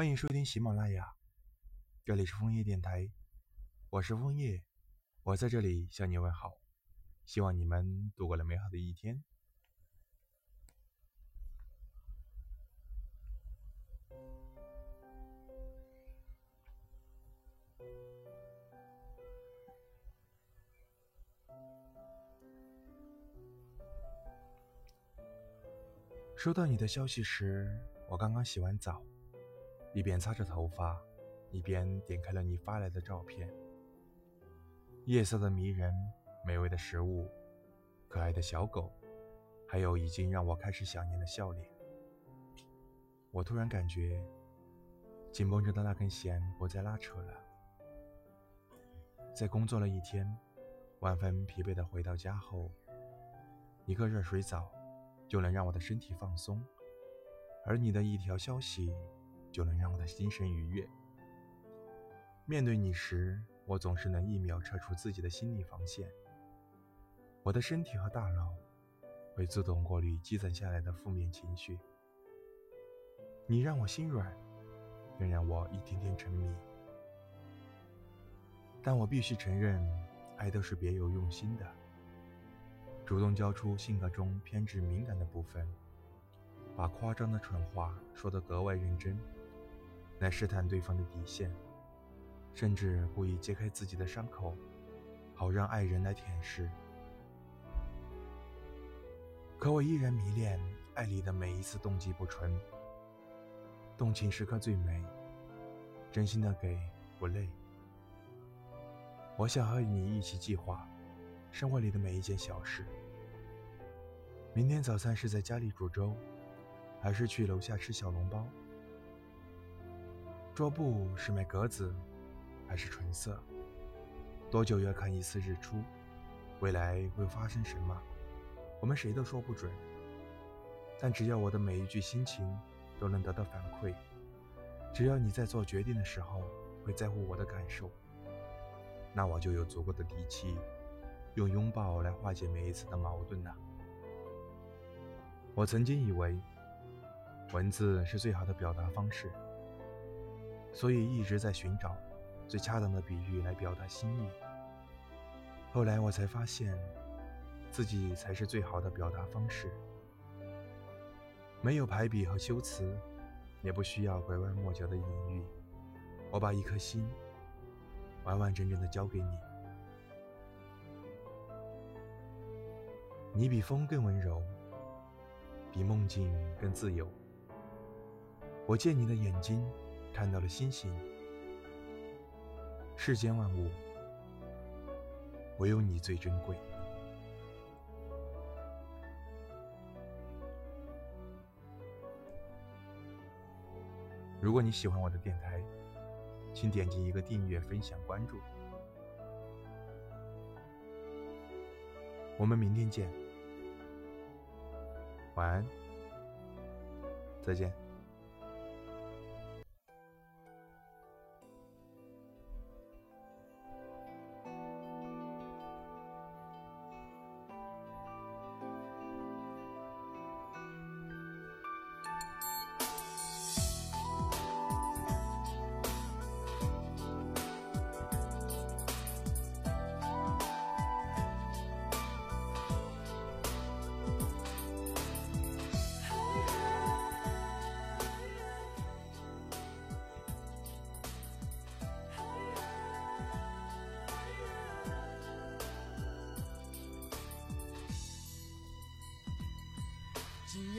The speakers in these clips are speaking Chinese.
欢迎收听喜马拉雅，这里是枫叶电台，我是枫叶，我在这里向你问好，希望你们度过了美好的一天。收到你的消息时，我刚刚洗完澡，一边擦着头发，一边点开了你发来的照片。夜色的迷人，美味的食物，可爱的小狗，还有已经让我开始想念的笑脸。我突然感觉，紧绷着的那根弦不再拉扯了。在工作了一天，万分疲惫的回到家后，一个热水澡。就能让我的身体放松，而你的一条消息就能让我的心神愉悦。面对你时，我总是能一秒撤出自己的心理防线，我的身体和大脑会自动过滤积攒下来的负面情绪。你让我心软，更让我一天天沉迷。但我必须承认，爱都是别有用心的。主动交出性格中偏执敏感的部分，把夸张的蠢话说得格外认真，来试探对方的底线，甚至故意揭开自己的伤口，好让爱人来舔舐。可我依然迷恋爱里的每一次动机不纯，动情时刻最美，真心的给不累。我想和你一起计划生活里的每一件小事。明天早餐是在家里煮粥，还是去楼下吃小笼包？桌布是买格子，还是纯色？多久要看一次日出？未来会发生什么？我们谁都说不准。但只要我的每一句心情都能得到反馈，只要你在做决定的时候会在乎我的感受，那我就有足够的底气，用拥抱来化解每一次的矛盾了。我曾经以为文字是最好的表达方式，所以一直在寻找最恰当的比喻来表达心意。后来我才发现，自己才是最好的表达方式。没有排比和修辞，也不需要拐弯抹角的隐喻，我把一颗心完完整整的交给你。你比风更温柔。比梦境更自由。我借你的眼睛看到了星星。世间万物，唯有你最珍贵。如果你喜欢我的电台，请点击一个订阅、分享、关注。我们明天见。晚安，再见。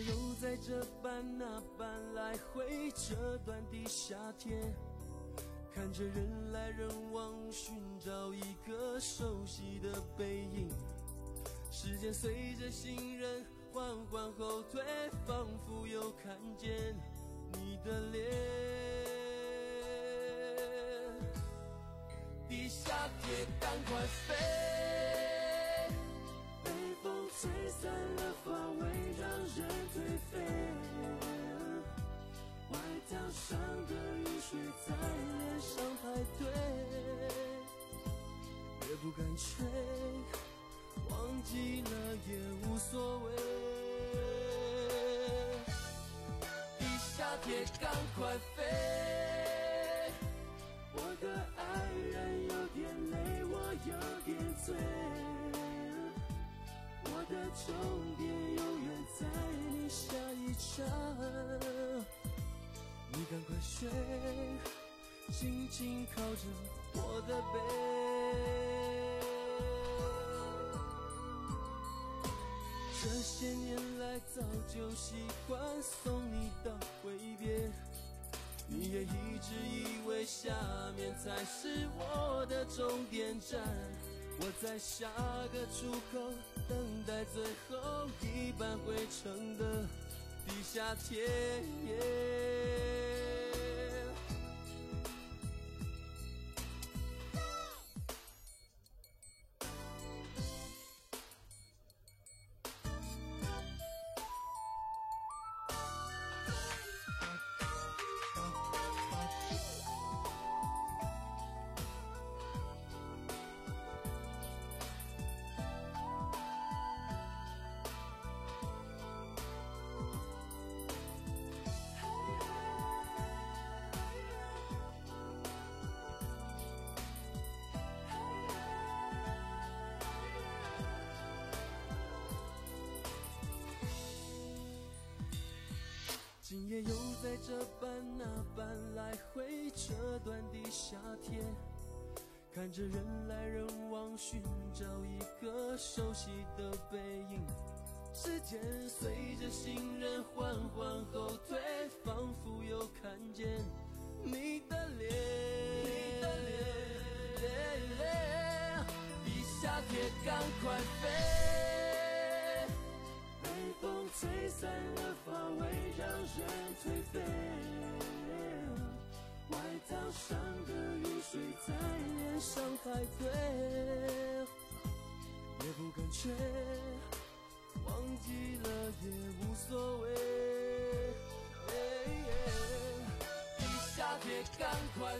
又在这般那般来回这段的夏天，看着人来人往，寻找一个熟悉的背影。时间随着行人缓缓后退，仿佛又看见你的脸。地下铁，赶快飞！不敢吹，忘记了也无所谓。的夏铁赶快飞。我的爱人有点累，我有点醉。我的终点永远在你下一站，你赶快睡，轻轻靠着我的背。这些年来早就习惯送你到挥别，你也一直以为下面才是我的终点站。我在下个出口等待最后一班回程的地下铁。今夜又在这般那般来回这段的夏天，看着人来人往，寻找一个熟悉的背影。时间随着行人缓缓后退，仿佛又看见你的脸。你的脸，比夏天，赶快飞。被风吹散了，人颓废。外套上的雨水在脸上排队，也不敢吹，忘记了也无所谓。地下铁，赶快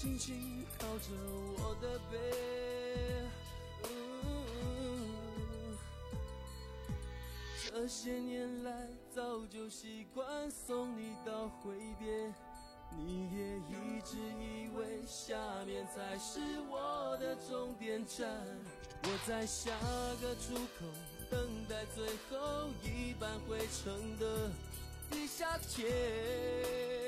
轻轻靠着我的背。这些年来早就习惯送你到挥别，你也一直以为下面才是我的终点站。我在下个出口。等待最后一班回程的地下铁。